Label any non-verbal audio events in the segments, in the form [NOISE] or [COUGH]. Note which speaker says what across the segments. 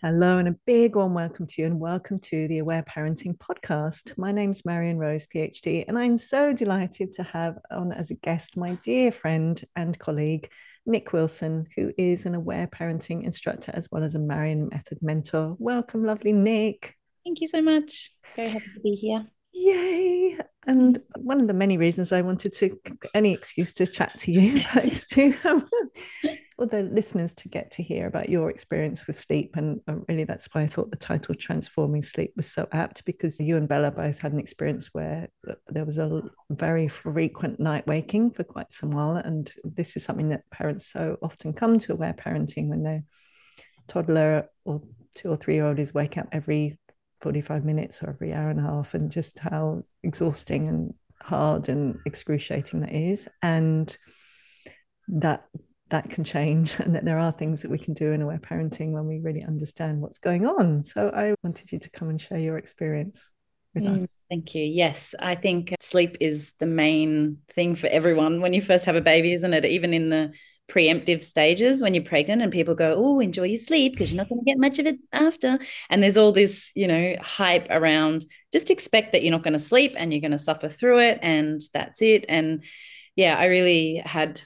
Speaker 1: Hello, and a big warm welcome to you, and welcome to the Aware Parenting Podcast. My name's Marion Rose, PhD, and I'm so delighted to have on as a guest my dear friend and colleague, Nic Wilson, who is an Aware Parenting instructor as well as a Marion Method mentor. Welcome, lovely Nic.
Speaker 2: Thank you so much. Very happy to be here.
Speaker 1: Yay! And one of the many reasons I wanted to any excuse to chat to you [LAUGHS] is to um, all the listeners to get to hear about your experience with sleep. And uh, really, that's why I thought the title Transforming Sleep was so apt because you and Bella both had an experience where there was a very frequent night waking for quite some while. And this is something that parents so often come to aware parenting when their toddler or two or three year old is wake up every 45 minutes or every hour and a half, and just how exhausting and hard and excruciating that is. And that that can change [LAUGHS] and that there are things that we can do in aware parenting when we really understand what's going on. So I wanted you to come and share your experience with mm, us.
Speaker 2: Thank you. Yes, I think sleep is the main thing for everyone when you first have a baby, isn't it? Even in the preemptive stages when you're pregnant and people go, Oh, enjoy your sleep because you're not going to get much of it after. And there's all this, you know, hype around just expect that you're not going to sleep and you're going to suffer through it and that's it. And yeah, I really had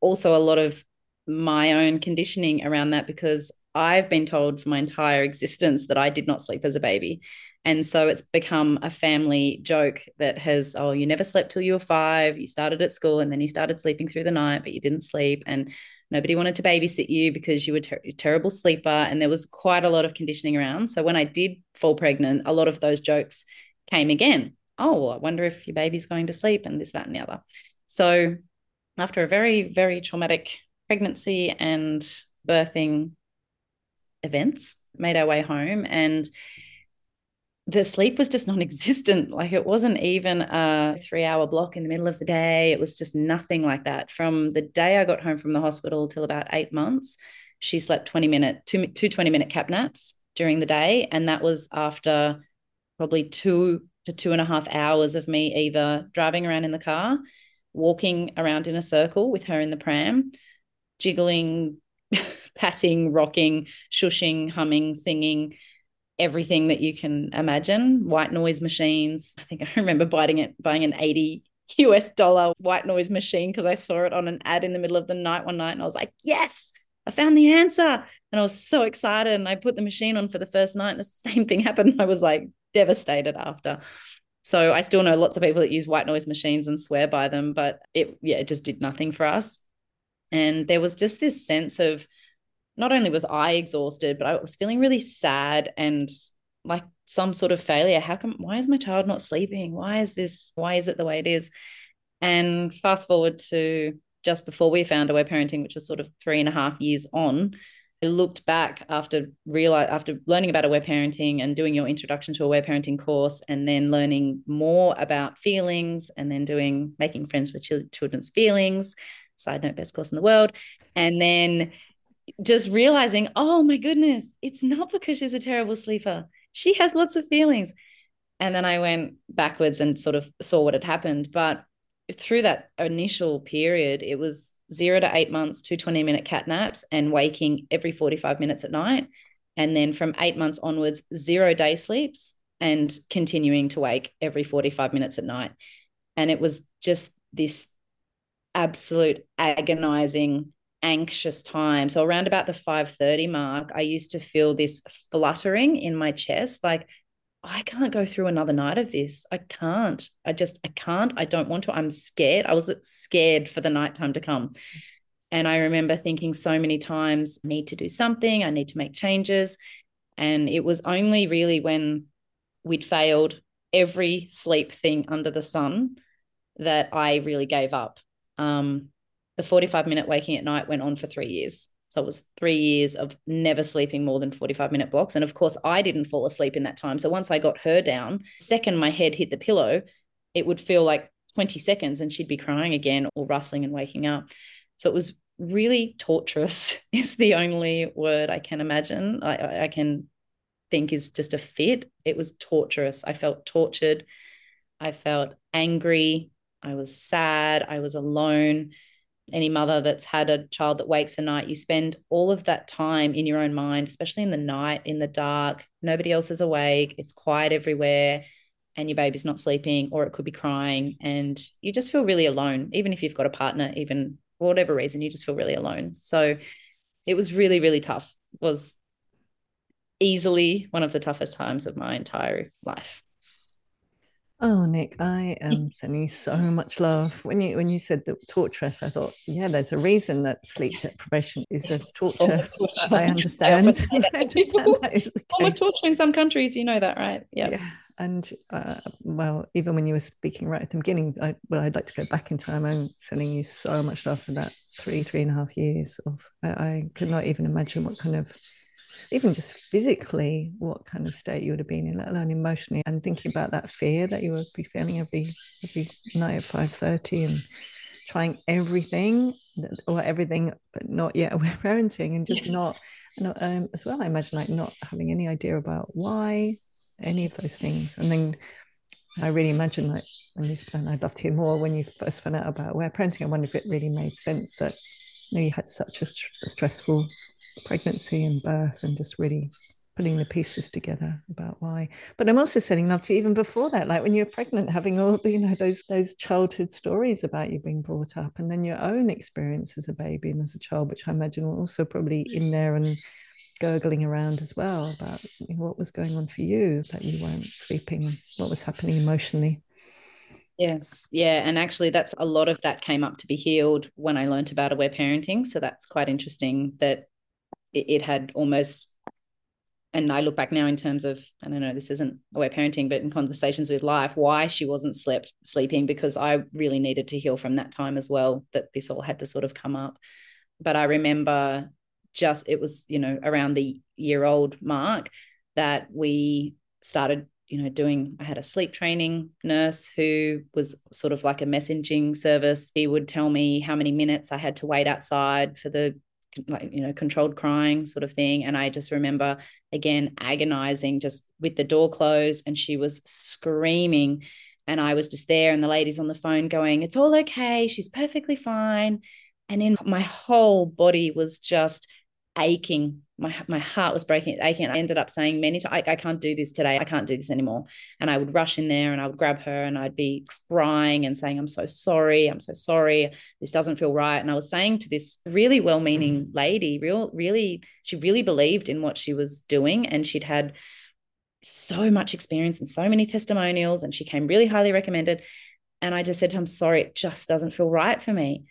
Speaker 2: also a lot of my own conditioning around that because I've been told for my entire existence that I did not sleep as a baby. And so it's become a family joke that has, oh, you never slept till you were five. You started at school and then you started sleeping through the night, but you didn't sleep. And nobody wanted to babysit you because you were ter- a terrible sleeper. And there was quite a lot of conditioning around. So when I did fall pregnant, a lot of those jokes came again. Oh, I wonder if your baby's going to sleep and this, that, and the other. So after a very, very traumatic pregnancy and birthing events, made our way home. And the sleep was just [LAUGHS] non-existent. Like it wasn't even a three hour block in the middle of the day. It was just nothing like that. From the day i got home from the hospital till about eight months she slept 20 minute two, two 20 minute cap naps during the day. And that was after probably two to two and a half hours of me either driving around in the car walking around in a circle with her in the pram jiggling [LAUGHS] patting rocking shushing humming singing everything that you can imagine. White noise machines. I think i [LAUGHS] remember buying it buying an 80 us dollar white noise machine because i saw it on an ad in the middle of the night one night and i was like yes i found the answer. And i was so excited and i put the machine on for the first night and the [LAUGHS] same thing happened. I was like devastated after. So i still know lots of people that use white noise machines and swear by them but it yeah it just did nothing for us. And there was just this sense of not only was I exhausted, but I was feeling really sad and like some sort of failure. How come, why is my child not sleeping? Why is this, why is it the way it is? And fast forward to just before we found aware parenting, which was sort of three and a half years on, I looked back after realize after learning about aware parenting and doing your introduction to aware parenting course, and then learning more about feelings, and then doing making friends with children's feelings. Side note, best course in the world, and then just realizing, oh my goodness, it's not because she's a terrible sleeper. She has lots of feelings. And then I went backwards and sort of saw what had happened. But through that initial period, it was zero to eight months, two 20 minute cat naps, and waking every 45 minutes at night. And then from eight months onwards, zero day sleeps and continuing to wake every 45 minutes at night. And it was just this absolute agonizing anxious time. So around about the 5:30 mark, I used to feel this fluttering in my chest like I can't go through another night of this. I can't. I just I can't. I don't want to. I'm scared. I was scared for the nighttime to come. And I remember thinking so many times, I need to do something, I need to make changes. And it was only really when we'd failed every sleep thing under the sun that I really gave up. Um, the 45 minute waking at night went on for three years. So it was three years of never sleeping more than 45 minute blocks. And of course, I didn't fall asleep in that time. So once I got her down, second my head hit the pillow, it would feel like 20 seconds and she'd be crying again or rustling and waking up. So it was really torturous, [LAUGHS] is the only word I can imagine. I, I can think is just a fit. It was torturous. I felt tortured. I felt angry. I was sad. I was alone any mother that's had a child that wakes at night, you spend all of that time in your own mind, especially in the night, in the dark. Nobody else is awake. It's quiet everywhere, and your baby's not sleeping, or it could be crying, and you just feel really alone. Even if you've got a partner, even for whatever reason, you just feel really alone. So it was really, really tough. It was easily one of the toughest times of my entire life.
Speaker 1: Oh, Nic, I [LAUGHS] am sending you so much love. When you when you said the torturous, I thought, yeah, there's a reason that sleep [LAUGHS] deprivation is a torture. [LAUGHS] I understand. I
Speaker 2: understand the case. torture in some countries, you know that, right? Yep. Yeah.
Speaker 1: And uh, well, even when you were speaking right at the beginning, I, well, I'd like to go back in time. I'm sending you so much love for that three, three and a half years of. I, I could not even imagine what kind of even just physically what kind of state you would have been in let alone emotionally and thinking about that fear that you would be feeling every every night at 5.30 and trying everything or everything but not yet [LAUGHS] aware parenting and just yes. not, not um, as well i imagine like not having any idea about why any of those things and then I really imagine like, and I'd love to hear more when you first found out about aware parenting. I wonder if it really made sense that you know you had such a, st- a stressful pregnancy and birth and just really putting the pieces together about why. But I'm also sending love to you even before that, like when you're pregnant, having all the, you know those those childhood stories about you being brought up, and then your own experience as a baby and as a child, which I imagine were also probably in there and gurgling around as well about you know, what was going on for you that you weren't sleeping what was happening emotionally.
Speaker 2: Yes. Yeah. And actually, that's a lot of that came up to be healed when I learned about aware parenting. So that's quite interesting that it, it had almost and I look back now in terms of I don't know this isn't aware parenting but in conversations with life why she wasn't slept sleeping because I really needed to heal from that time as well that this all had to sort of come up. But I remember just it was you know around the year old mark that we started you know doing I had a sleep training nurse who was sort of like a messaging service. He would tell me how many minutes I had to wait outside for the like you know controlled crying sort of thing. And i just remember again agonizing just with the door closed and she was screaming. And i was just there and the ladies on the phone going it's all okay. She's perfectly fine. And in my whole body was just aching. My my heart was breaking, aching. I ended up saying many times, I, I can't do this today. I can't do this anymore. And I would rush in there and I would grab her and I'd be crying and saying, I'm so sorry. I'm so sorry. This doesn't feel right. And I was saying to this really well-meaning mm-hmm. lady, real, really, she really believed in what she was doing. And she'd had so much experience and so many testimonials, and she came really highly recommended. And I just said to him, sorry, it just doesn't feel right for me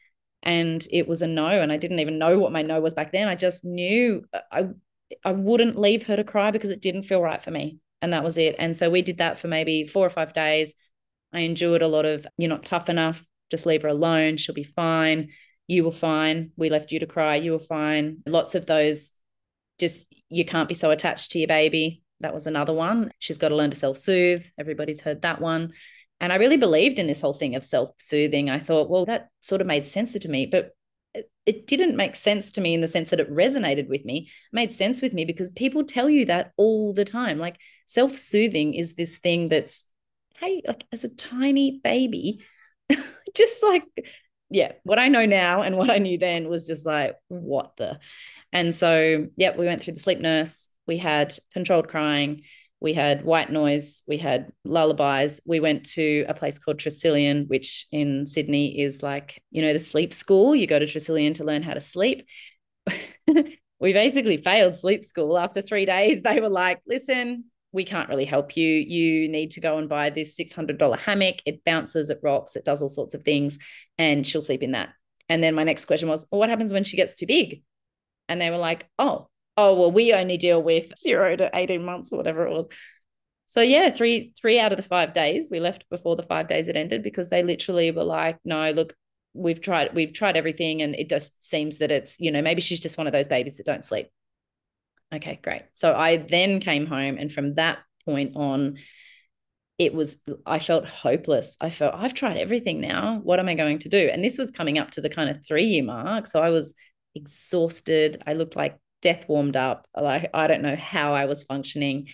Speaker 2: and it was a no and i didn't even know what my no was back then. I just knew uh, i i wouldn't leave her to cry because it didn't feel right for me and that was it. And so we did that for maybe 4 or 5 days. I endured a lot of you're not tough enough just leave her alone she'll be fine you were fine we left you to cry you were fine. Lots of those just you can't be so attached to your baby. That was another one. She's got to learn to self-soothe. Everybody's heard that one and I really believed in this whole thing of self soothing. I thought, well, that sort of made sense to me, but it, didn't make sense to me in the sense that it resonated with me. It made sense with me because people tell you that all the time. Like self soothing is this thing that's, hey, like as a tiny baby, [LAUGHS] just like, yeah, what I know now and what I knew then was just like, what the? And so, yeah, we went through the sleep nurse. We had controlled crying we had white noise, we had lullabies. We went to a place called Tresillian, which in Sydney is like, you know, the sleep school. You go to Tresillian to learn how to sleep. [LAUGHS] we basically failed sleep school after three days. They were like, listen, we can't really help you. You need to go and buy this $600 hammock. It bounces, it rocks, it does all sorts of things, and she'll sleep in that. And then my next question was, well, what happens when she gets too big? And they were like, oh, oh well we only deal with zero to 18 months or whatever it was. So yeah three three out of the five days we left before the five days had ended because they literally were like no look we've tried we've tried everything and it just seems that it's you know maybe she's just one of those babies that don't sleep. Okay great. So i then came home and from that point on it was i felt hopeless. I felt i've tried everything now. What am i going to do? And this was coming up to the kind of 3 year mark. So i was exhausted. I looked like death warmed up. Like I don't know how I was functioning.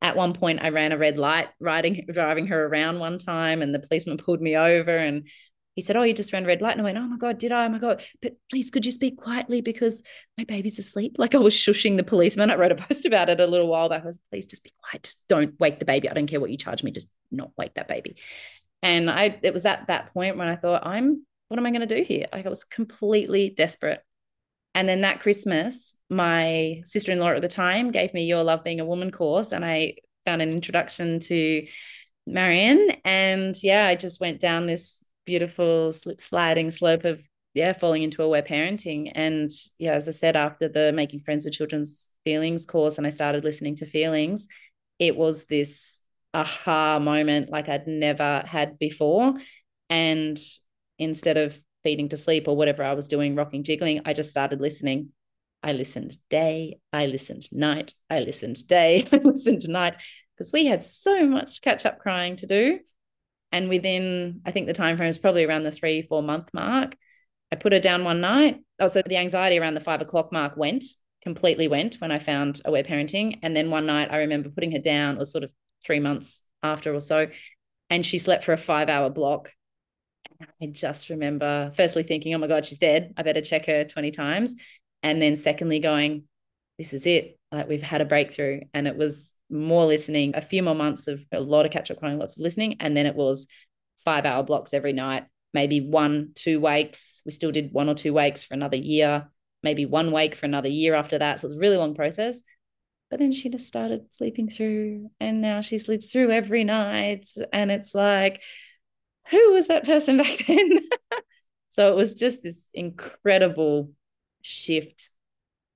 Speaker 2: At one point, I ran a red light, riding driving her around one time, and the policeman pulled me over, and he said, Oh, you just ran a red light. And I went, Oh my God, did I? Oh my God. But please, could you speak quietly because my baby's asleep? Like I was shushing the policeman. I wrote a [LAUGHS] post about it a little while back. I was, please just be quiet. Just don't wake the baby. I don't care what you charge me. Just not wake that baby. And I, it was at that point when I thought, I'm, what am I going to do here? Like I was completely desperate. And then that Christmas, my sister in law at the time gave me Your Love Being a Woman course. And I found an introduction to Marion. And yeah, I just went down this beautiful slip sliding slope of yeah falling into aware parenting and yeah as i said after the making friends with children's feelings course and i started listening to feelings it was this aha moment like i'd never had before and instead of feeding to sleep or whatever i was doing rocking jiggling i just started listening i listened day i listened night i listened day [LAUGHS] i listened night because we had so much catch up crying to do and within, I think the time frame is probably around the three, four month mark. I put her down one night. Also, oh, the anxiety around the five o'clock mark went, completely went when I found aware parenting. And then one night I remember putting her down, it was sort of three months after or so. And she slept for a five hour block. I just remember firstly thinking, oh my God, she's dead. I better check her 20 times. And then secondly, going, this is it. Like we've had a breakthrough. And it was more listening, a few more months of a lot of catch up crying, lots of listening. And then it was five hour blocks every night, maybe one, two wakes. We still did one or two wakes for another year, maybe one wake for another year after that. So it was a really long process. But then she just started sleeping through, and now she sleeps through every night. And it's like, who was that person [LAUGHS] back then? so it was just this incredible shift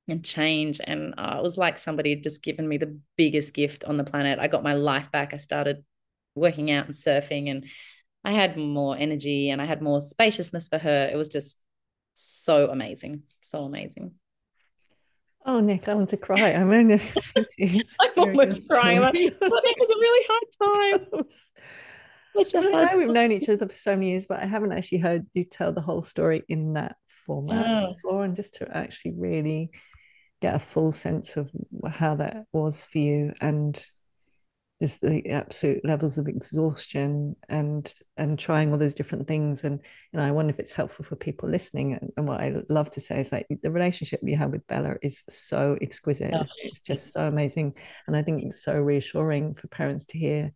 Speaker 2: and change. And uh, it was like somebody had just given me the biggest gift on the planet. I got my life back. I started working out and surfing, and I had more energy and I had more spaciousness for her. It was just so amazing. So amazing.
Speaker 1: Oh, Nic, I want to cry. I'm only. [LAUGHS]
Speaker 2: I'm almost crying. Like, that was a really hard [LAUGHS] time.
Speaker 1: I know we've known each other for so many years, but I haven't actually heard you tell the whole story in that format yeah. before, and just to actually really get a full sense of how that was for you and is the absolute levels of exhaustion and and trying all those different things and you know I wonder if it's helpful for people listening and, and what I love to say is like the relationship you have with Bella is so exquisite. Oh, it's, it's just so amazing and I think it's so reassuring for parents to hear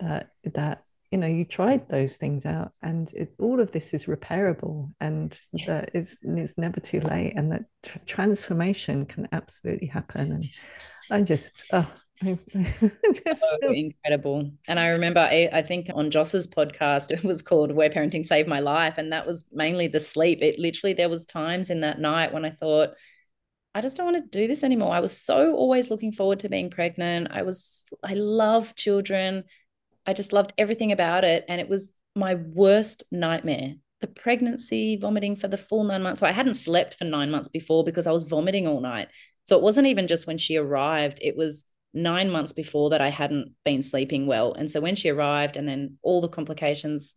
Speaker 1: that that you know you tried those things out and it, all of this is repairable and yeah. that it's, it's never too late and that tr- transformation can absolutely happen and i just oh [LAUGHS]
Speaker 2: just so incredible. And I remember, I, I, think on Joss's podcast, [LAUGHS] it was called Where Parenting Saved My Life. And that was mainly the sleep. It literally, there was times in that night when I thought, I just don't want to do this anymore. I was so always looking forward to being pregnant. I was, I love children. I just loved everything about it. And it was my worst nightmare. The pregnancy, vomiting for the full nine months. So I hadn't slept for nine months before because I was vomiting all night. So it wasn't even just when she arrived, it was nine months before that I hadn't been sleeping well. And so when she arrived, and then all the complications,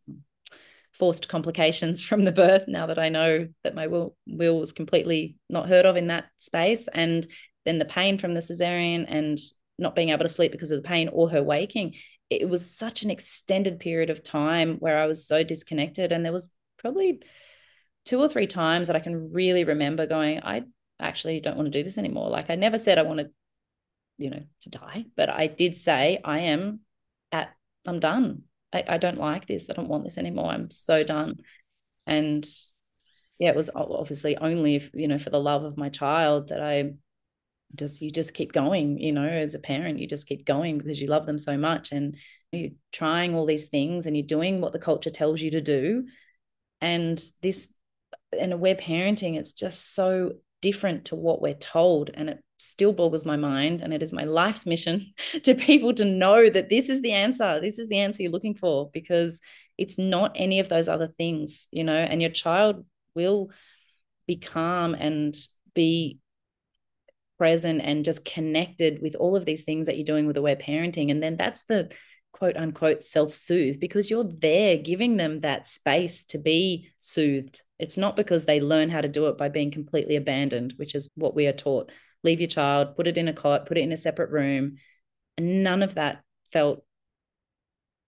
Speaker 2: forced complications [LAUGHS] from the birth, now that I know that my will, will was completely not heard of in that space. And then the pain from the cesarean and not being able to sleep because of the pain or her waking it was such an extended period of time where I was so disconnected. And there was probably two or three times that I can really remember going, I actually don't want to do this anymore. Like I never said I wanted, you know, to die, but I did say I am at, I'm done. I, I don't like this. I don't want this anymore. I'm so done. And yeah, it was obviously only, if, you know, for the love of my child that I just you just keep going you know as a parent you just keep going because you love them so much and you're trying all these things and you're doing what the culture tells you to do. And this and aware parenting it's just so different to what we're told and it still boggles my mind and it is my life's mission [LAUGHS] to people to know that this is the answer this is the answer you're looking for because it's not any of those other things you know and your child will be calm and be present and just connected with all of these things that you're doing with aware parenting. And then that's the quote unquote self soothe because you're there giving them that space to be soothed. It's not because they learn how to do it by being completely abandoned, which is what we are taught. Leave your child, put it in a cot, put it in a separate room. And none of that felt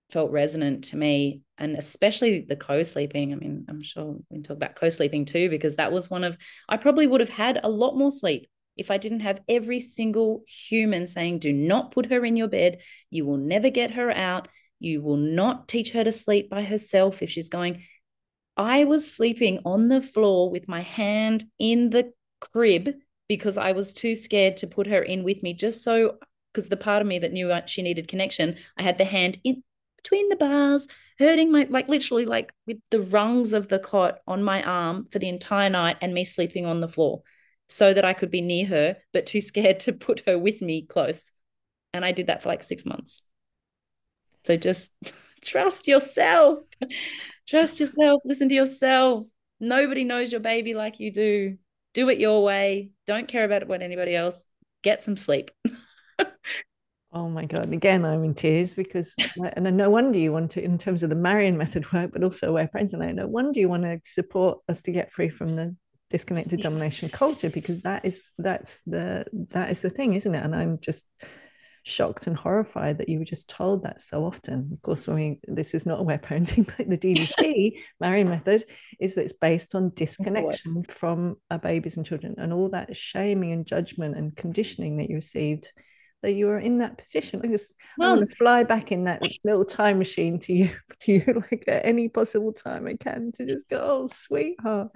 Speaker 2: felt resonant to me and especially the co-sleeping i mean i'm sure we can talk about co-sleeping too because that was one of i probably would have had a lot more sleep if i didn't have every single human saying do not put her in your bed. You will never get her out. You will not teach her to sleep by herself if she's going. I was sleeping on the floor with my hand in the crib because i was too scared to put her in with me just so because the part of me that knew she needed connection i had the hand in between the bars, hurting my like literally like with the rungs of the cot on my arm for the entire night and me sleeping on the floor so that I could be near her, but too scared [LAUGHS] to put her with me close. And I did that for like six months. So just [LAUGHS] trust yourself. trust yourself. Listen to yourself. Nobody knows your baby like you do. Do it your way. Don't care about what anybody else. Get some sleep. [LAUGHS]
Speaker 1: Oh my God. Again, I'm in tears because, and no wonder you want to, in terms of the Marion method work, but also where parents and I, no wonder you want to support us to get free from the disconnected domination culture because that is, that's the, that is the thing, isn't it? And I'm just shocked and horrified that you were just told that so often. Of course, when we, this is not aware parenting, but the DDC [LAUGHS] Marion method is that it's based on disconnection from our babies and children and all that shaming and judgment and conditioning that you received that you were in that position. I just well, I want to fly back in that little time machine to you, [LAUGHS] to you, like at any possible time I can to just go, oh, sweetheart.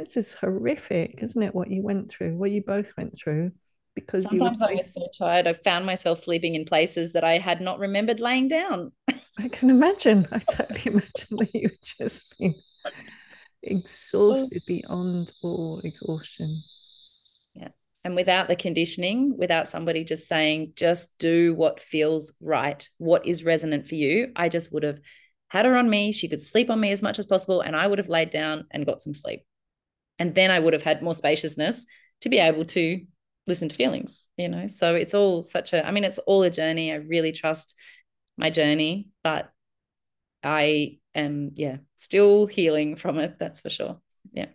Speaker 1: It's just horrific, isn't it? What you went through, what you both went through. Because
Speaker 2: sometimes
Speaker 1: you
Speaker 2: I was so tired, I found myself sleeping in places that I had not remembered laying down. [LAUGHS]
Speaker 1: I can imagine. I totally imagine that you just been exhausted beyond all exhaustion Yeah.
Speaker 2: and without the conditioning, without somebody just saying, just do what feels right, what is resonant for you, I just would have had her on me. She could sleep on me as much as possible, and I would have laid down and got some sleep. And then I would have had more spaciousness to be able to listen to feelings, you know? So it's all such a, I mean, it's all a journey. I really trust my journey, but I am, yeah, still healing from it. That's for sure. Yeah.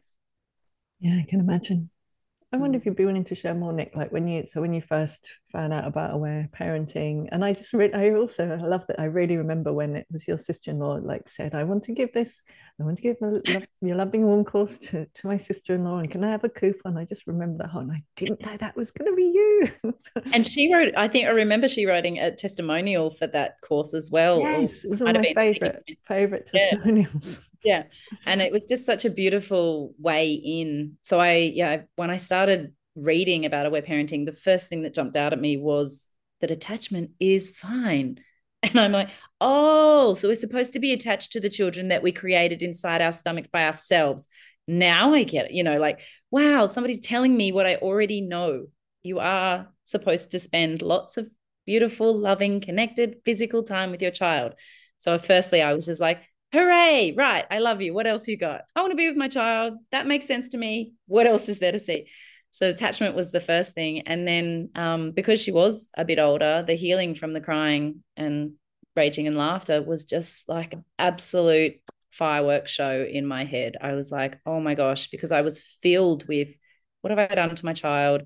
Speaker 1: Yeah, I can imagine. I wonder if mm. you'd be willing to share more, Nic. Like when you, so when you first found out about aware parenting, and I just, re- I also I love that. I really remember when it was your sister-in-law like said, "I want to give this, I want to give my love, your loving warm course to to my sister-in-law, and can I have a coupon?" I just remember that whole, and I didn't know that was going to be you. [LAUGHS]
Speaker 2: and she wrote, I think I remember she writing a testimonial for that course as well.
Speaker 1: Yes, it was one of my favorite favorite testimonials.
Speaker 2: Yeah. And it was just such a beautiful way in. So i yeah when i started reading about aware parenting the first thing that jumped out at me was that attachment is fine. [LAUGHS] And i'm like oh so we're supposed to be attached to the children that we created inside our stomachs by ourselves. Now i get it you know like wow somebody's telling me what i already know. You are supposed to spend lots of beautiful loving connected physical time with your child. So firstly i was just like hooray! Right i love you. What else you got? I want to be with my child. That makes sense to me. What else is there to see? So attachment was the first thing and then um, because she was a bit older the healing from the crying and raging and laughter was just like an absolute fireworks show in my head. I was like oh my gosh because i was filled with what have i done to my child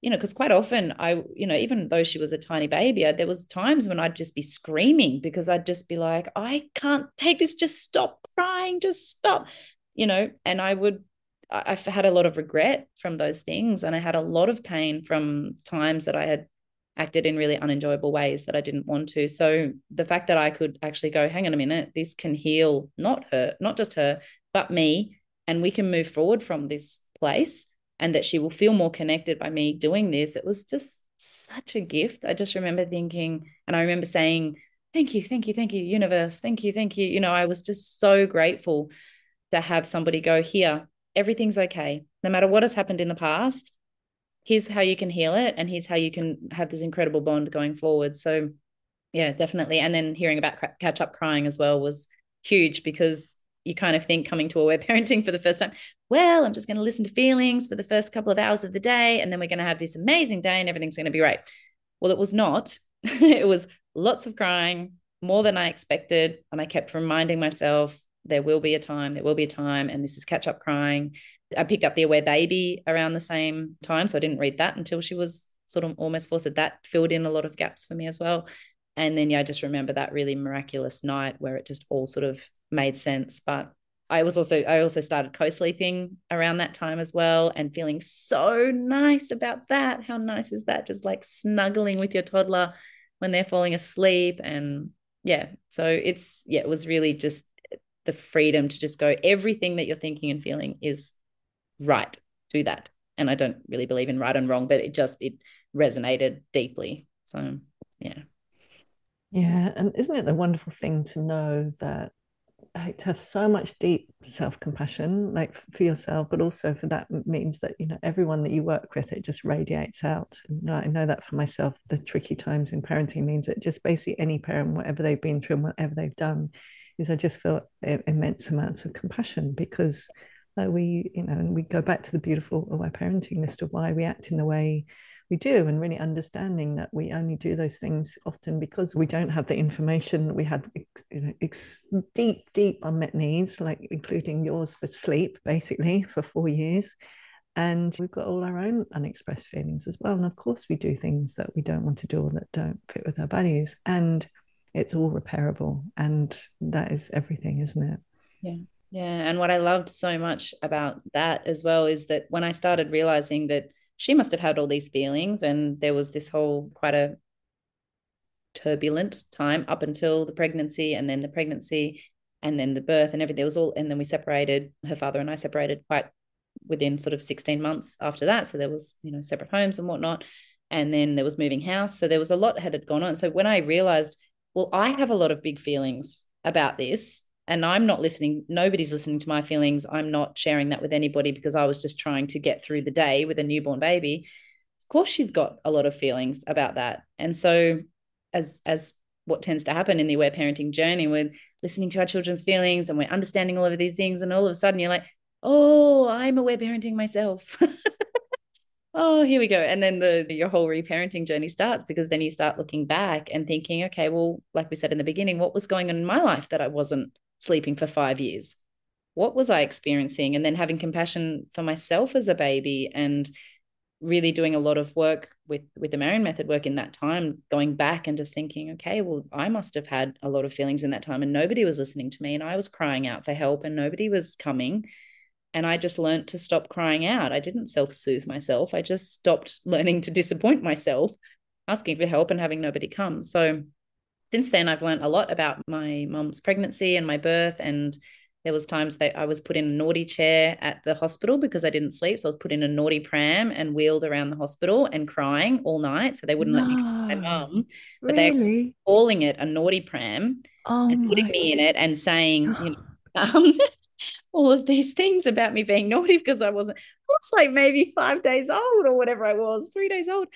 Speaker 2: you know, because quite often I, you know, even though she was a tiny baby, I, there was times when I'd just be screaming because I'd just be like, I can't take this. Just stop crying. Just stop, you know. And I would, I, I had a lot of regret from those things, and I had a lot of pain from times that I had acted in really unenjoyable ways that I didn't want to. So the fact that I could actually go, hang on a minute, this can heal not her, not just her, but me, and we can move forward from this place and that she will feel more connected by me doing this. It was just such a gift. I just remember thinking, and I remember saying, Thank you, thank you, thank you, universe. Thank you, thank you. You know, I was just so grateful to have somebody go, Here, everything's okay. No matter what has happened in the past, here's how you can heal it. And here's how you can have this incredible bond going forward. So, yeah, definitely. And then hearing about catch up crying as well was huge because you kind of think coming to aware [LAUGHS] parenting for the first time, well, I'm just going to listen to feelings for the first couple of hours of the day, and then we're going to have this amazing day and everything's going to be right. Well, it was not. [LAUGHS] it was lots of crying, more than I expected. And I kept reminding myself, there will be a time, there will be a time, and this is catch up crying. I picked up the Aware Baby around the same time. So I didn't read that until she was sort of almost four. So that filled in a lot of gaps for me as well. And then, yeah, I just remember that really miraculous night where it just all sort of made sense. But I was also, I also started co sleeping around that time as well and feeling so nice about that. How nice is that? Just like snuggling with your toddler when they're falling asleep. And yeah, so it's, yeah, it was really just the freedom to just go, everything that you're thinking and feeling is right. Do that. And I don't really believe in right and wrong, but it just, it resonated deeply. So yeah.
Speaker 1: Yeah. And isn't it the wonderful thing to know that to have so much deep self-compassion like for yourself but also for that means that you know everyone that you work with it just radiates out. You know, i know that for myself the tricky times in parenting means that just basically any parent whatever they've been through and whatever they've done is i just feel immense amounts of compassion because uh, we you know and we go back to the beautiful aware parenting list of why we act in the way we do and really understanding that we only do those things often because we don't have the information. We had you know, ex- deep deep unmet needs like including yours for sleep basically for four years. And we've got all our own unexpressed feelings as well. And of course we do things that we don't want to do or that don't fit with our values. And it's all repairable. And that is everything isn't it?
Speaker 2: Yeah. Yeah. And what i loved so much about that as well is that when i started realizing that she must have had all these feelings and there was this whole quite a turbulent time up until the pregnancy and then the pregnancy and then the birth and everything. It was all and then we separated her father and i separated quite within sort of 16 months after that. So there was you know separate homes and whatnot and then there was moving house. So there was a lot had gone on. So when i realized well i have a lot of big feelings about this and I'm not listening. Nobody's listening to my feelings. I'm not sharing that with anybody because I was just trying to get through the day with a newborn baby. Of course, she'd got a lot of feelings about that. And so, as as what tends to happen in the aware parenting journey, with listening to our children's feelings and we're understanding all of these things, and all of a sudden you're like, oh, I'm aware parenting myself. [LAUGHS] oh here we go and then the your whole reparenting journey starts because then you start looking back and thinking okay well like we said in the beginning what was going on in my life that i wasn't sleeping for five years. What was I experiencing? And then having compassion for myself as a baby and really doing a lot of work with with the Marion method work in that time, going back and just thinking, okay, well, I must have had a lot of feelings in that time and nobody was listening to me and I was crying out for help and nobody was coming. And I just learned to stop crying out. I didn't self-soothe myself. I just stopped learning to disappoint myself, asking for help and having nobody come. So since then I've learned a lot about my mom's pregnancy and my birth and there was times that I was put in a naughty chair at the hospital because I didn't sleep. So I was put in a naughty pram and wheeled around the hospital and crying all night. So they wouldn't no, let me my mum. But really? they're calling it a naughty pram oh and putting me in it and saying, you know, [LAUGHS] um, all of these things about me being naughty because I wasn't, I was like maybe five days old or whatever I was, three days old.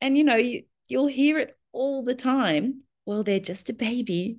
Speaker 2: And you know, you, you'll hear it all the time well, they're just a baby.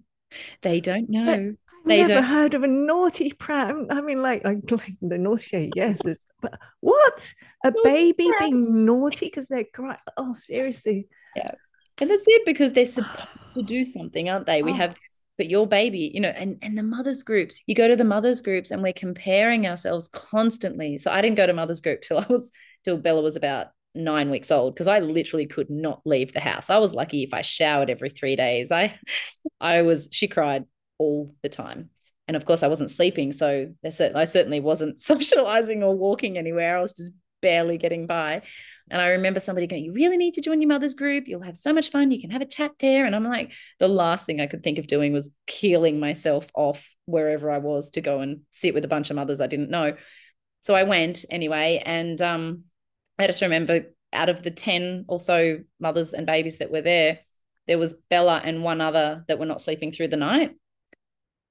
Speaker 2: They don't know.
Speaker 1: I've they never don't... heard of a naughty pram. I mean, like, like, like the naughty shade, yes. but what? A baby being naughty because they're crying? Oh, seriously.
Speaker 2: Yeah. And that's it because they're supposed to do something, aren't they? We oh. have but your baby, you know, and and the mothers groups. You go to the mothers groups and we're comparing ourselves constantly. So I didn't go to mothers group till I was till Bella was about nine weeks old because I literally could not leave the house. I was lucky if I showered every three days. I [LAUGHS] I was she cried all the time. And of course I wasn't sleeping. So I certainly wasn't [LAUGHS] socializing or walking anywhere. I was just barely getting by. And I remember somebody going, You really need to join your mother's group. You'll have so much fun. You can have a chat there. And I'm like, the last thing I could think of doing was peeling myself off wherever I was to go and sit with a bunch of mothers I didn't know. So I went anyway. And um, I just remember out of the 10 or so mothers and babies that were there, there was Bella and one other that were not sleeping through the night.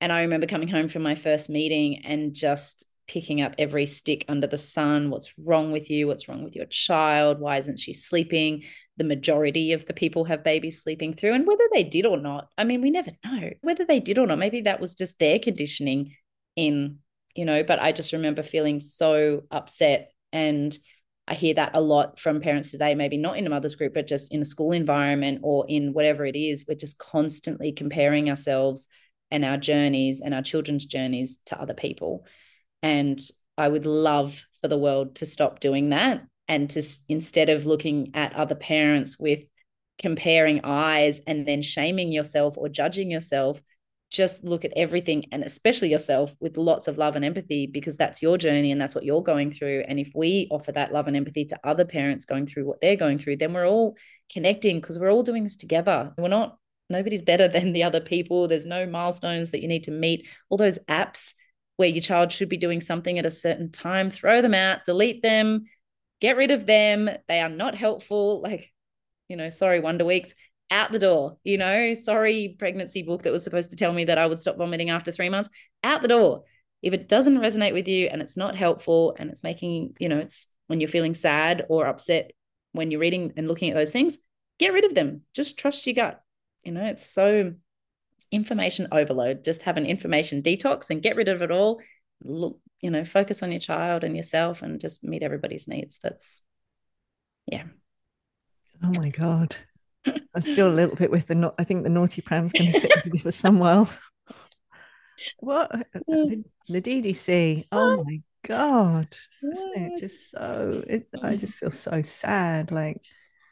Speaker 2: And I remember coming home from my first meeting and just picking up every stick under the sun. What's wrong with you? What's wrong with your child? Why isn't she sleeping? The majority of the people have babies sleeping through, and whether they did or not, I mean, we never know whether they did or not. Maybe that was just their conditioning in, you know, but I just remember feeling so upset and I hear that a lot from parents today, maybe not in a mother's group, but just in a school environment or in whatever it is. We're just constantly comparing ourselves and our journeys and our children's journeys to other people. And I would love for the world to stop doing that and to instead of looking at other parents with comparing eyes and then shaming yourself or judging yourself just look at everything and especially yourself with lots of love and empathy because that's your journey and that's what you're going through. And if we offer that love and empathy to other parents going through what they're going through then we're all connecting because we're all doing this together. We're not nobody's better than the other people. There's no milestones that you need to meet. All those apps where your child should be doing something at a certain time throw them out delete them get rid of them. They are not helpful. Like you know sorry wonder weeks out the door, you know, sorry, pregnancy book that was supposed to tell me that I would stop vomiting after three months, out the door. If it doesn't resonate with you and it's not helpful and it's making, you know, it's when you're feeling sad or upset when you're reading and looking at those things, get rid of them. Just trust your gut. You know, it's so information overload. Just have an information detox and get rid of it all. Look, you know, focus on your child and yourself and just meet everybody's needs. That's, yeah.
Speaker 1: Oh my God. I'm still a little bit with the. I think the naughty pram's going to sit with me for some [LAUGHS] while. What the, the DDC? Oh my god! Isn't it just so? It, I just feel so sad. Like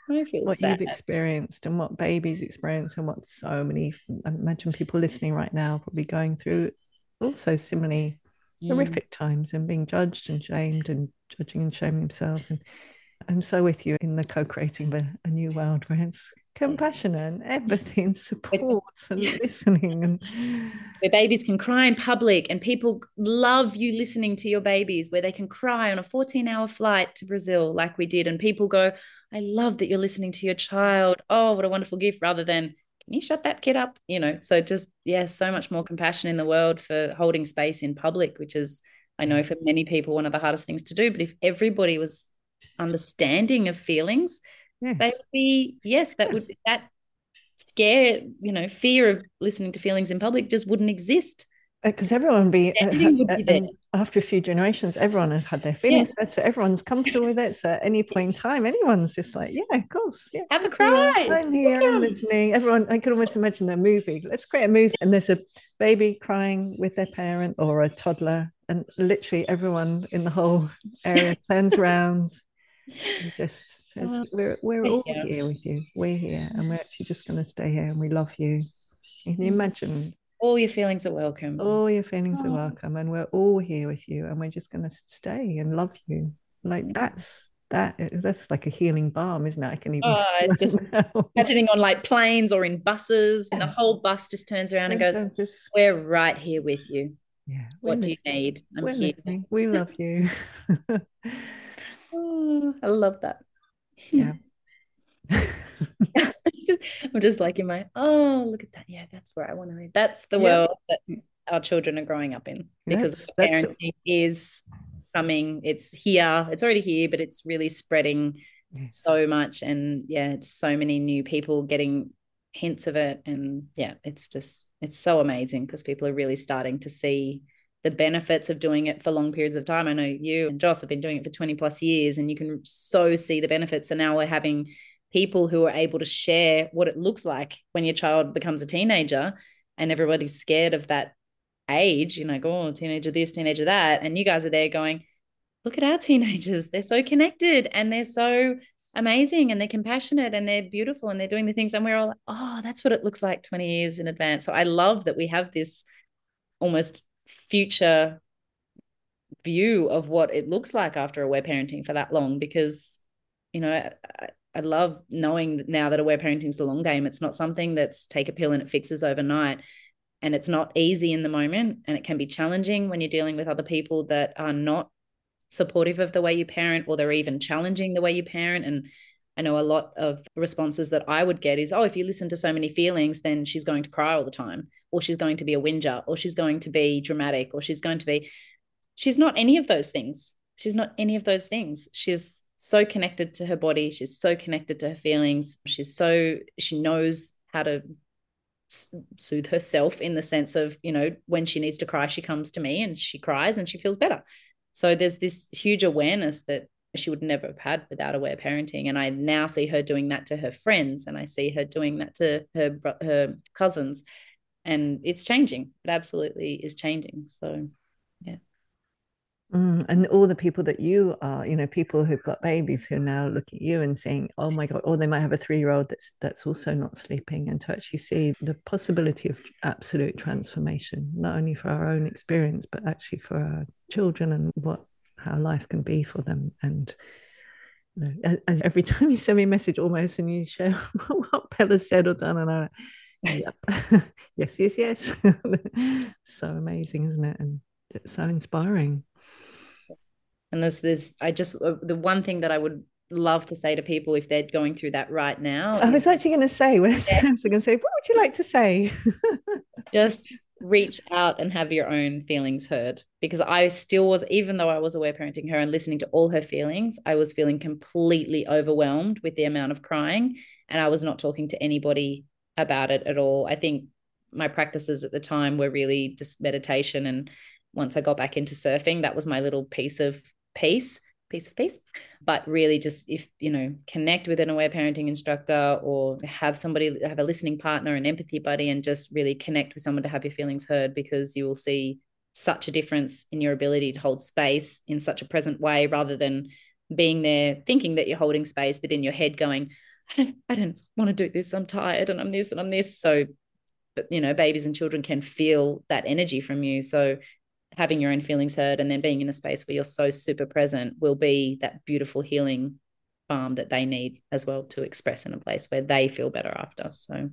Speaker 1: what sad. you've experienced and what babies experience and what so many. I imagine people listening right now probably going through also similarly mm. horrific times and being judged and shamed and judging and shaming themselves and I'm so with you in the co-creating a, a new world where it's compassion and empathy and [LAUGHS] support and listening and [LAUGHS]
Speaker 2: where babies can cry in public and people love you listening to your babies where they can cry on a 14 hour flight to Brazil like we did and people go I love that you're listening to your child. Oh what a wonderful gift rather than can you shut that kid up? You know so just yeah so much more compassion in the world for holding space in public which is I know for many people one of the hardest things to do but if everybody was understanding of feelings, yes. they would be yes, that would that scare, you know, fear of listening to feelings in public just wouldn't exist.
Speaker 1: Because uh, everyone would be, uh, would be uh, after a few generations, everyone has had their feelings, yeah. so everyone's comfortable with it. So at any point in time, anyone's just like, yeah, of course, yeah,
Speaker 2: have a cry.
Speaker 1: Yeah, I'm here, yeah. I'm listening. Everyone, I could almost imagine that movie. Let's create a movie, and there's a baby crying with their parent or a toddler, and literally everyone in the whole area turns around just says we're, we're all here with you. We're here and we're actually just going to stay here and we love you. Can you mm. imagine.
Speaker 2: All your feelings are welcome.
Speaker 1: All your feelings oh. are welcome and we're all here with you and we're just going to stay and love you. Like mm. that's that that's like a healing balm isn't it? I can even
Speaker 2: oh, it's just [LAUGHS] imagining on like planes or in buses and the whole bus just turns around and goes just, we're right here with you.
Speaker 1: Yeah
Speaker 2: what do you need?
Speaker 1: I'm here. we love you [LAUGHS] [LAUGHS]
Speaker 2: Oh, I love that.
Speaker 1: Yeah. [LAUGHS]
Speaker 2: just, I'm just like in my, oh, look at that. Yeah, that's where I want to live. That's the yeah. world that our children are growing up in because that's, parenting is coming. It's here. It's already here, but it's really spreading yes. so much. And yeah, so many new people getting hints of it. And yeah, it's just, it's so amazing because people are really starting to see the benefits of doing it for long periods of time. I know you and Joss have been doing it for 20 plus years, and you can so see the benefits. And now we're having people who are able to share what it looks like when your child becomes a teenager, and everybody's scared of that age, you know, go, oh, teenager this, teenager that. And you guys are there going, look at our [LAUGHS] teenagers. They're so connected and they're so amazing and they're compassionate and they're beautiful and they're doing the things. And we're all like, oh, that's what it looks like 20 years in advance. So I love that we have this almost future view of what it looks like after aware parenting for that long because you know I, I love knowing now that aware parenting is the long game it's not something that's take a pill and it fixes overnight and it's not easy in the moment and it can be challenging when you're dealing with other people that are not supportive of the way you parent or they're even challenging the way you parent and I know a lot of responses that I would get is, oh, if you listen to so many feelings, then she's going to cry all the time, or she's going to be a whinger, or she's going to be dramatic, or she's going to be. She's not any of those things. She's not any of those things. She's so connected to her body. She's so connected to her feelings. She's so, she knows how to soothe herself in the sense of, you know, when she needs to cry, she comes to me and she cries and she feels better. So there's this huge awareness that she would never have had without aware parenting. And i now see her doing that to her friends and i see her doing that to her her cousins. And it's changing. It absolutely is changing. So yeah.
Speaker 1: Mm, and all the people that you are, you know, people who've got babies who now look at you and saying, "Oh my God," or they might have a three-year-old that's that's also not sleeping, and to actually see the possibility of absolute transformation, not only for our own experience, but actually for our children and what how life can be for them. And you know, as, every [LAUGHS] time you send me a message, almost, and you share [LAUGHS] what Bella said or done, and I, yep, [LAUGHS] yes, yes, yes, so amazing, isn't it? And it's so inspiring.
Speaker 2: And there's this, I just, uh, the one thing that I would love to say to people if they're going through that right now.
Speaker 1: I was actually going to say, when I was going to say, what would you like to say?
Speaker 2: just reach out and have your own feelings heard because I still was, even though I was aware parenting her and listening to all her feelings, I was feeling completely overwhelmed with the amount of crying. And I was not talking to anybody about it at all. I think my practices at the time were really just meditation. And once I got back into surfing, that was my little piece of peace piece of peace but really just if you know connect with an aware parenting instructor or have somebody have a listening partner an empathy buddy and just really connect with someone to have your feelings heard because you will see such a difference in your ability to hold space in such a present way rather than being there thinking that you're holding space but in your head going I don't, I don't want to do this I'm tired and I'm this and I'm this. So but you know babies and children can feel that energy from you. So having your own feelings heard and then being in a space where you're so super present will be that beautiful healing balm that they need as well to express in a place where they feel better after. So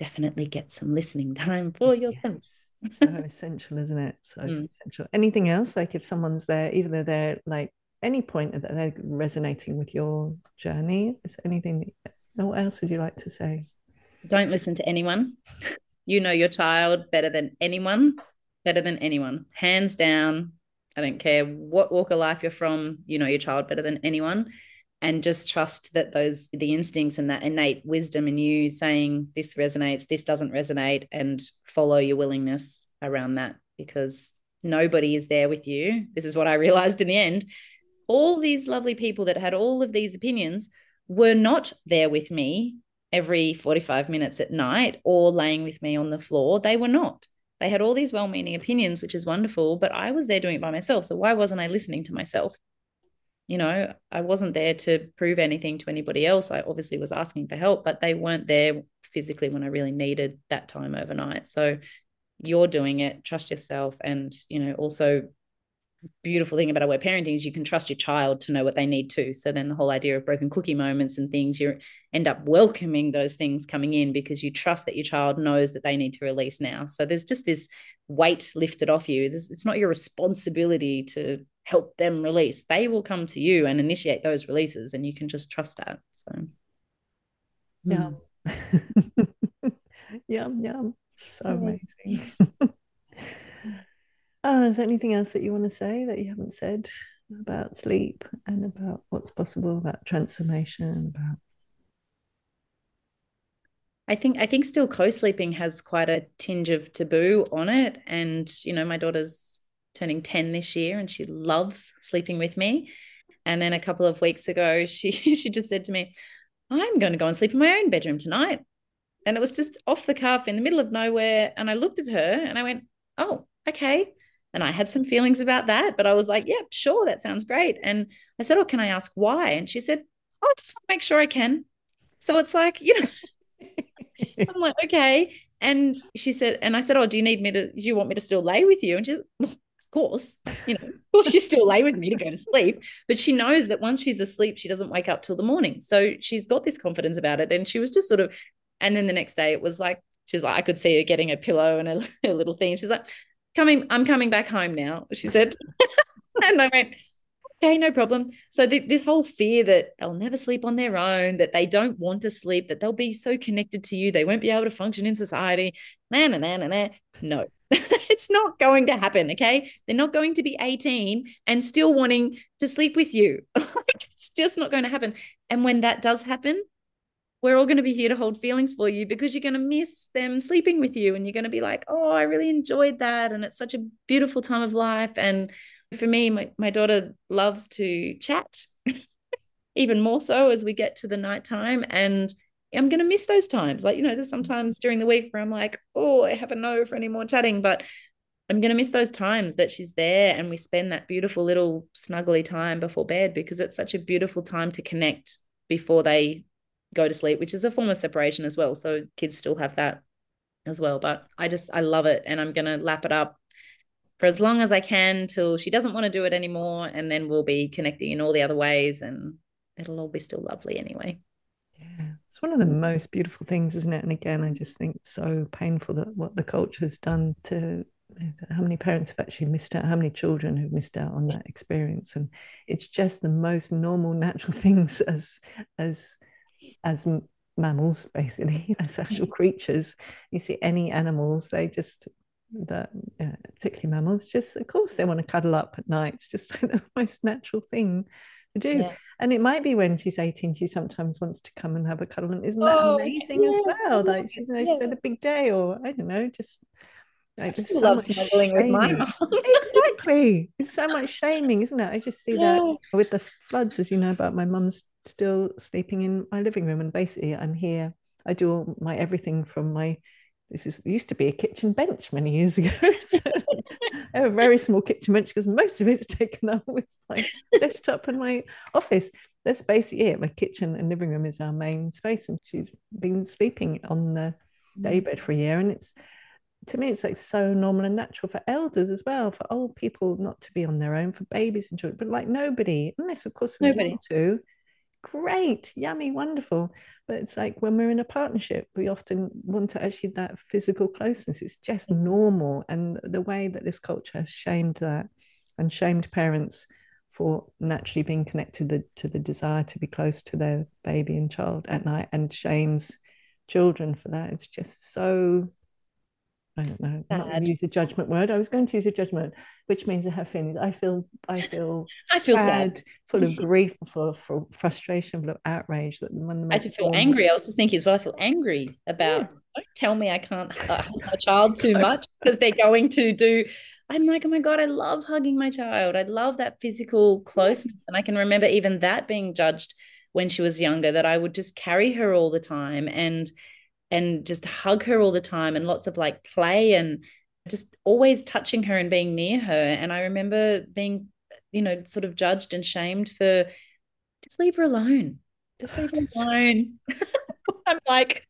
Speaker 2: definitely get some listening time for yourself.
Speaker 1: Yes. so essential, isn't it? So, [LAUGHS] mm. essential. Anything else? Like if someone's there, even though they're like any point that they're resonating with your journey, is anything that, what else would you like to say?
Speaker 2: Don't listen to anyone. [LAUGHS] You know your child better than anyone better than anyone, hands down. I don't care what walk of life you're from, you know your child better than anyone. And just trust that those, the instincts and that innate wisdom in you saying this resonates, this doesn't resonate, and follow your willingness around that because nobody is there with you. This is what I realized in the end. All these lovely people that had all of these opinions were not there with me every 45 minutes at night or laying with me on the floor. They were not. They had all these well meaning opinions, which is wonderful, but I was there doing it by myself. So why wasn't I listening to myself? You know, I wasn't there to prove anything to anybody else. I obviously was asking for help, but they weren't there physically when I really needed that time overnight. So you're doing it, trust yourself, and, you know, also beautiful thing about aware parenting is you can trust your child to know what they need to. So then the whole idea of broken cookie moments and things, you end up welcoming those things coming in because you trust that your child knows that they need to release now. So there's just this weight lifted off you. This, it's not your responsibility to help them release. They will come to you and initiate those releases, and you can just trust that. So,
Speaker 1: yeah, mm. [LAUGHS] yum yum, so amazing. [LAUGHS] Oh, is there anything else that you want to say that you haven't said about sleep and about what's possible about transformation about
Speaker 2: I think I think still co-sleeping has quite a tinge of taboo on it. And you know, my daughter's turning 10 this year and she loves sleeping with me. And then a couple of weeks ago, [LAUGHS] she she just said to me, I'm going to go and sleep in my own bedroom tonight. And it was just off the cuff in the middle of nowhere. And I looked at her and I went, Oh, okay. And I had some feelings about that, but I was like, yeah, sure, that sounds great. And I said, oh, can I ask why? And she said, oh, I just want to make sure I can. So it's like, you know, [LAUGHS] I'm like, okay. And she said, and I said, oh, do you need me to, do you want me to still lay with you? And she's, well, of course, you know, [LAUGHS] course, she still lay with me to go to sleep. But she knows that once she's asleep, she doesn't wake up till the morning. So she's got this confidence about it. And she was just sort of, and then the next day it was like, she's like, I could see her getting a pillow and a, [LAUGHS] a little thing. She's like, coming, I'm coming back home now, she said. [LAUGHS] and I went, okay, no problem. So the, this whole fear that they'll never sleep on their own, that they don't want to sleep, that they'll be so connected to you, they won't be able to function in society. Nah, nah, nah, nah, nah. No, [LAUGHS] it's not going to happen. Okay. They're not going to be 18 and still wanting to sleep with you. [LAUGHS] it's just not going to happen. And when that does happen, we're all going to be here to hold feelings for you because you're going to miss them sleeping with you and you're going to be like oh i really enjoyed that. And it's such a beautiful time of life. And for me my, my daughter loves to chat [LAUGHS] even more so as we get to the nighttime. And i'm going to miss those times. Like you know there's sometimes during the week where i'm like oh i have a no for any more chatting but I'm going to miss those times that she's there and we spend that beautiful little snuggly time before bed because it's such a beautiful time to connect before they go to sleep, which is a form of separation as well. So kids still have that as well. But I just, I love it. And I'm going to lap it up for as long as I can till she doesn't want to do it anymore. And then we'll be connecting in all the other ways and it'll all be still lovely anyway.
Speaker 1: Yeah, it's one of the most beautiful things, isn't it? And again, I just think it's so painful that what the culture has done to how many parents have actually missed out, how many children have missed out on that experience. And it's just the most normal, natural [LAUGHS] things as as as mammals, basically, [LAUGHS] as actual creatures. You see any animals, they just that uh, particularly mammals, just of course they want to cuddle up at night. It's just like [LAUGHS] the most natural thing to do. Yeah. And it might be when she's 18, she sometimes wants to come and have a cuddle. And isn't that oh, amazing yes, as well? Like she's, you know, she's had a big day, or I don't know, just
Speaker 2: I just so love snuggling with my mom. [LAUGHS]
Speaker 1: exactly. It's so much shaming, isn't it? I just see yeah. that with the floods, as you know about my mum's still sleeping in my living room. And basically I'm here. I do all my everything from my this is used to be a kitchen bench many years [LAUGHS] ago. so I have a very small kitchen bench because most of it's [LAUGHS] taken up with my desktop and my office. That's basically it. My kitchen and living room is our main space. And she's been sleeping on the mm-hmm. daybed for a year. And it's to me, it's like so normal and natural for elders as well, for old people not to be on their own, for babies and children, but like nobody, unless of course we nobody. want to. Great, yummy, wonderful. But it's like when we're in a partnership, we often want to actually that physical closeness. It's just mm. normal. And the way that this culture has shamed that and shamed parents for naturally being connected to the, to the desire to be close to their baby and child at night and shames children for that. It's just so I don't know, Sad. not going to use a judgment word. I was going to use a judgment, which means I have feelings. I feel, I feel, [LAUGHS]
Speaker 2: I feel sad, sad.
Speaker 1: full of [LAUGHS] grief, full of, full of frustration, full of outrage. That
Speaker 2: when the I feel angry. I was just thinking as well. I feel angry about. Yeah. Don't tell me I can't uh, hug my child [LAUGHS] too much because they're going to do. I'm like, oh my god, I love hugging my child. I love that physical closeness, and I can remember even that being judged when she was younger. That I would just carry her all the time and and just hug her all the time and lots of like play and just always touching her and being near her. And I remember being, you know, sort of judged and shamed for just leave her alone. Just leave her [LAUGHS] alone. [LAUGHS] I'm like,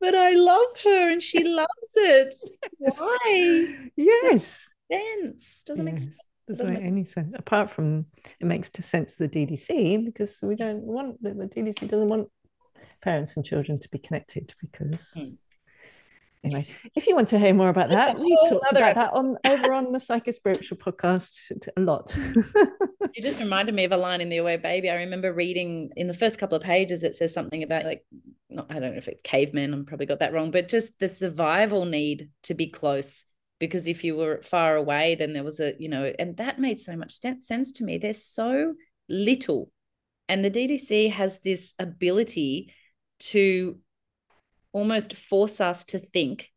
Speaker 2: but I love her and she [LAUGHS] loves it. Why?
Speaker 1: Yes.
Speaker 2: Sense doesn't yes. make sense.
Speaker 1: Doesn't, make any sense apart from it makes to sense the DDC because we don't want the DDC doesn't want parents and children to be connected because mm. anyway if you want to hear more about that we talked about episode. that on over on the psycho spiritual podcast a lot [LAUGHS]
Speaker 2: you just reminded me of a line in the Aware Baby i remember reading in the first couple of pages it says something about like not, i don't know if it's cavemen i'm probably got that wrong but just the survival need to be close because if you were far away then there was a you know and that made so much sense to me there's so little and the ddc has this ability to almost force us to think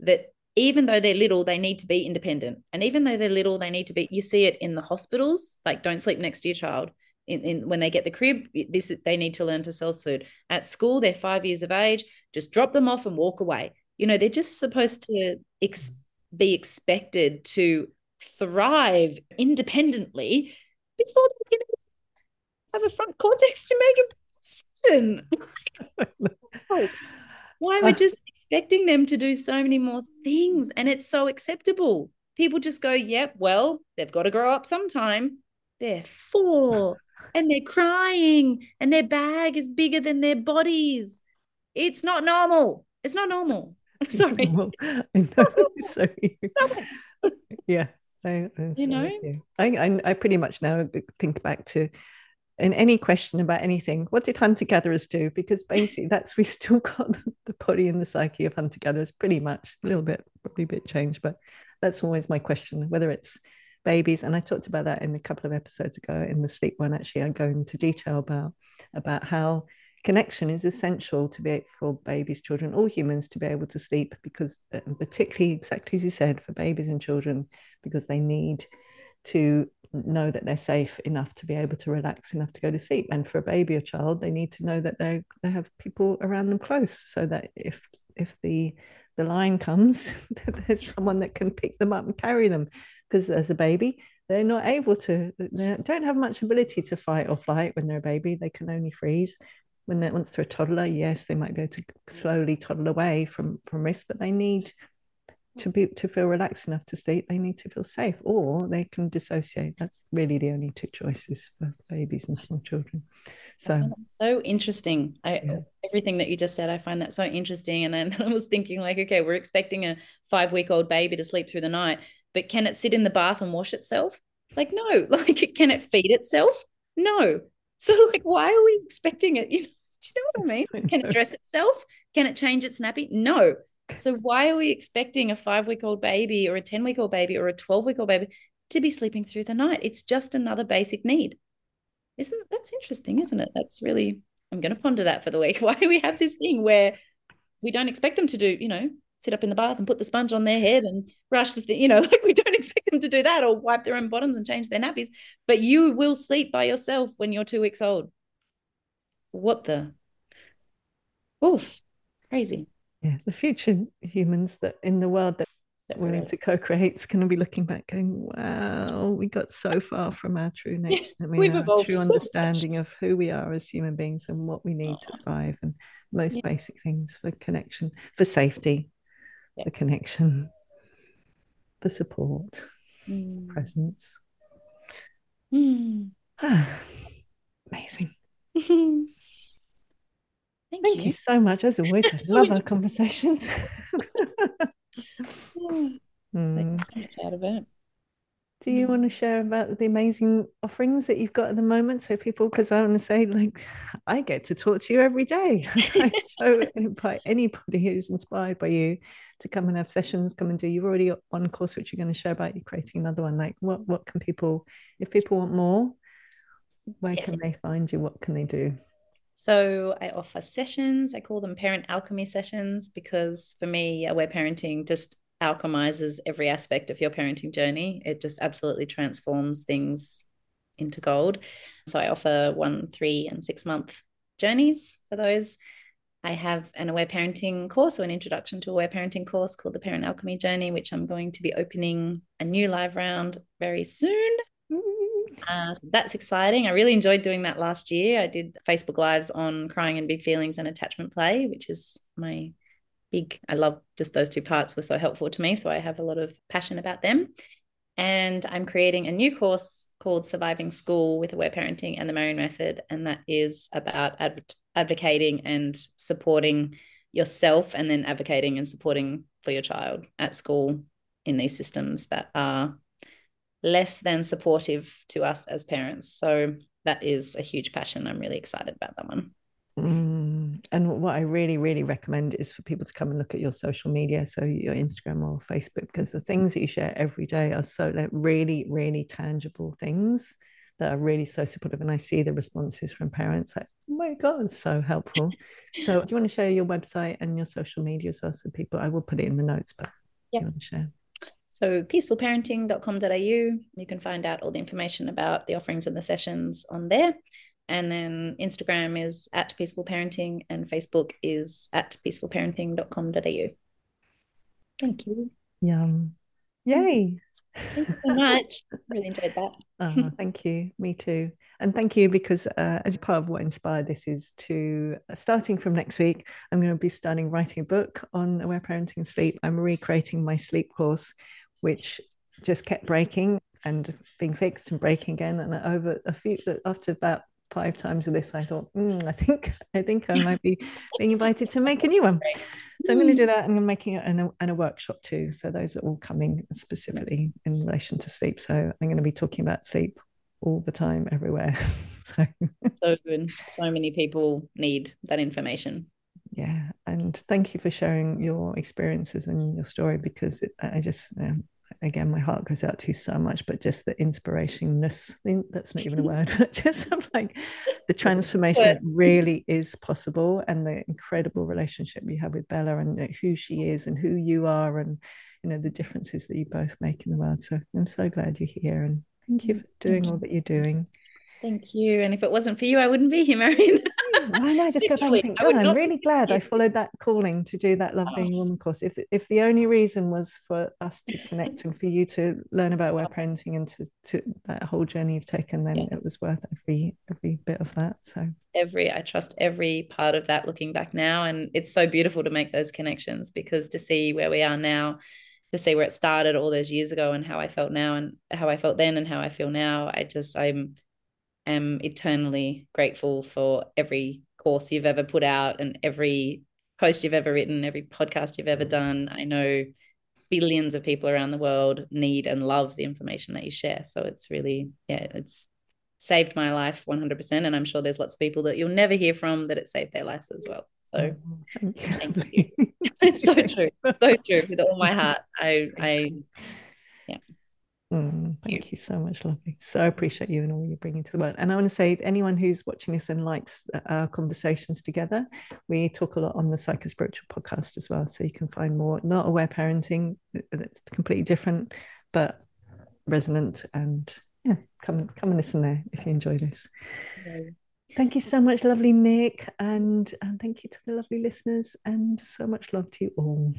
Speaker 2: that even though they're little, they need to be independent. And even though they're little, they need to be, you see it in the hospitals, like don't sleep next to your child. In, in when they get the crib, this they need to learn to self-soothe. At school, they're five years of age, just drop them off and walk away. You know, they're just supposed to ex- be expected to thrive independently before they can have a front cortex to make decision. [LAUGHS] Why we're just expecting them to do so many more things and it's so acceptable. People just go, yep, well, they've got to grow up sometime. They're four and they're crying and their bag is bigger than their bodies. It's not normal. It's not normal. [LAUGHS] Sorry. [LAUGHS] Well, I know.
Speaker 1: so, yeah. I,
Speaker 2: you know,
Speaker 1: I, I, I pretty much now think back to in any question about anything, what did hunter gatherers do? Because [LAUGHS] basically, that's we still got [LAUGHS] the body and the psyche of hunter gatherers pretty much a little bit, probably a bit changed, but that's always my question whether it's babies. And I talked about that in a couple of episodes ago in the sleep one. Actually, I go into detail about about how connection is essential to be for babies, children, all humans to be able to sleep because, uh, particularly exactly as you said, for babies and children, because they need to know that they're safe enough to be able to relax enough to go to sleep and for a baby or child they need to know that they they have people around them close so that if if the the line comes, [LAUGHS] there's someone that can pick them up and carry them. Because as a baby, they're not able to, they don't have much ability to fight or flight when they're a baby. They can only freeze. When they're once they're a toddler, yes, they might go to slowly toddle away from from risk, but they need to be to feel relaxed enough to sleep, they need to feel safe, or they can dissociate. That's really the only two choices for babies and small children. So
Speaker 2: so interesting. I yeah. everything that you just said, I find that so interesting. And then [LAUGHS] I was thinking, like, okay, we're expecting a five week old baby to sleep through the night, but can it sit in the bath and wash itself? Like, no. [LAUGHS] Like, can it feed itself? No. So, like, why are we expecting it? [LAUGHS] You know, do you know what I mean? Can it dress itself? Can it change its nappy? No. So why are we expecting a five week old baby or a 10 week old baby or a 12 week old baby to be sleeping through the night? It's just another basic need. Isn't that's interesting, isn't it? That's really I'm going to ponder that for the week. [LAUGHS] Why do we have this thing where we don't expect them to do, you know, sit up in the bath and put the sponge on their head and brush the thing, you know, [LAUGHS] like we don't expect them to do that or wipe their own bottoms and change their nappies, but you will sleep by yourself when you're two weeks old. What the? Oof, crazy
Speaker 1: yeah, the future humans that in the world that we're willing to co-create is going to be looking back going wow we got so far from our true nature I mean, We've our true so understanding much. of who we are as human beings and what we need to thrive and most yeah. basic things for connection for safety yeah. for connection for support mm. presence mm. [SIGHS] amazing [LAUGHS] Thank, Thank you. you. so much. As always, I [LAUGHS] love our conversations.
Speaker 2: mm. [LAUGHS] out of it.
Speaker 1: Do you want to share about the amazing offerings that you've got at the moment? So people, because I want to say, like, [LAUGHS] I get to talk to you every day. so invite anybody who's inspired by you to come and have sessions, come and do. You've already got one course which you're going to share about. You're creating another one. Like, what what can people, if people want more, where yes. can they find you? What can they do?
Speaker 2: So I offer sessions. I call them parent alchemy sessions because for me, aware parenting just alchemizes every aspect of your parenting journey. It just absolutely transforms things into gold. So I offer one, three, and six month journeys for those. I have an aware parenting course or an introduction to aware parenting course called the Parent Alchemy Journey, which I'm going to be opening a new live round very soon. Uh, that's exciting. I really enjoyed doing that last year. I did Facebook Lives on crying and big feelings and attachment play, which is my big, I love just those two parts were so helpful to me. So I have a lot of passion about them. And I'm creating a new course called Surviving School with Aware Parenting and the Marion Method. And that is about adv- advocating and supporting yourself and then advocating and supporting for your child at school in these systems that are less than supportive to us as parents. So that is a huge passion. I'm really excited about that one.
Speaker 1: Mm. And what I really, really recommend is for people to come and look at your social media, so your Instagram or Facebook, because the things that you share every day are so like really, really tangible things that are really so supportive. And I see the responses from parents like, oh my God, it's so helpful. so do you want to share your website and your social media as well? So people, I will put it in the notes, but yeah. you want to share?
Speaker 2: So peacefulparenting.com.au, you can find out all the information about the offerings and the sessions on there. And then Instagram is at peaceful parenting and Facebook is at peacefulparenting.com.au. Thank you.
Speaker 1: Yum. Yay.
Speaker 2: Thank you so [LAUGHS] much. really enjoyed that.
Speaker 1: oh, thank you. Me too. And thank you because uh, as part of what inspired this is to uh, starting from next week, I'm going to be starting writing a book on aware parenting and sleep. I'm recreating my sleep course, which just kept breaking and being fixed and breaking again. And over a few, after about five times of this, I thought, mm, I think, I think I might be being invited to make a new one. So I'm going to do that, and I'm making it and a, in a workshop too. So those are all coming specifically in relation to sleep. So I'm going to be talking about sleep all the time, everywhere. [LAUGHS] so
Speaker 2: so good. So many people need that information
Speaker 1: yeah and thank you for sharing your experiences and your story because it, i just um, again my heart goes out to you so much but just the inspirationness that's not even a word [LAUGHS] but just like the transformation really is possible and the incredible relationship you have with bella and who she is and who you are and you know the differences that you both make in the world. So i'm so glad you're here and thank you for doing all that you're doing.
Speaker 2: Thank you and if it wasn't for you i wouldn't be here marion [LAUGHS] [LAUGHS]
Speaker 1: I know, just go back and think, God, I'm really glad I [LAUGHS] followed that calling to do that Love Being. Woman course. If if the only reason was for us to connect and for you to learn about aware [LAUGHS] parenting and to, to that whole journey you've taken, then yeah. it was worth every every bit of that. So
Speaker 2: every I trust every part of that looking back now. And it's so beautiful to make those connections because to see where we are now to see where it started all those years ago and how I felt now and how I felt then and how I feel now. I just I'm am eternally grateful for every course you've ever put out and every post you've ever written, every podcast you've ever done. I know billions of people around the world need and love the information that you share. So it's really, yeah, it's saved my life 100%. And I'm sure there's lots of people that you'll never hear from that it saved their lives as well. So [LAUGHS] thank you. It's [LAUGHS] so true. So true with all my heart. I, I.
Speaker 1: Mm, thank you so much, lovely. So appreciate you and all you're bringing to the world. And I want to say, anyone who's watching this and likes uh, our conversations together, we talk a lot on the Psycho Spiritual podcast as well. So you can find more, not aware parenting, uh, uh, it's completely different, but resonant. And yeah, come come and listen there if you enjoy this. Thank you so much, lovely Nic, and, and thank you to the lovely listeners, and so much love to you all.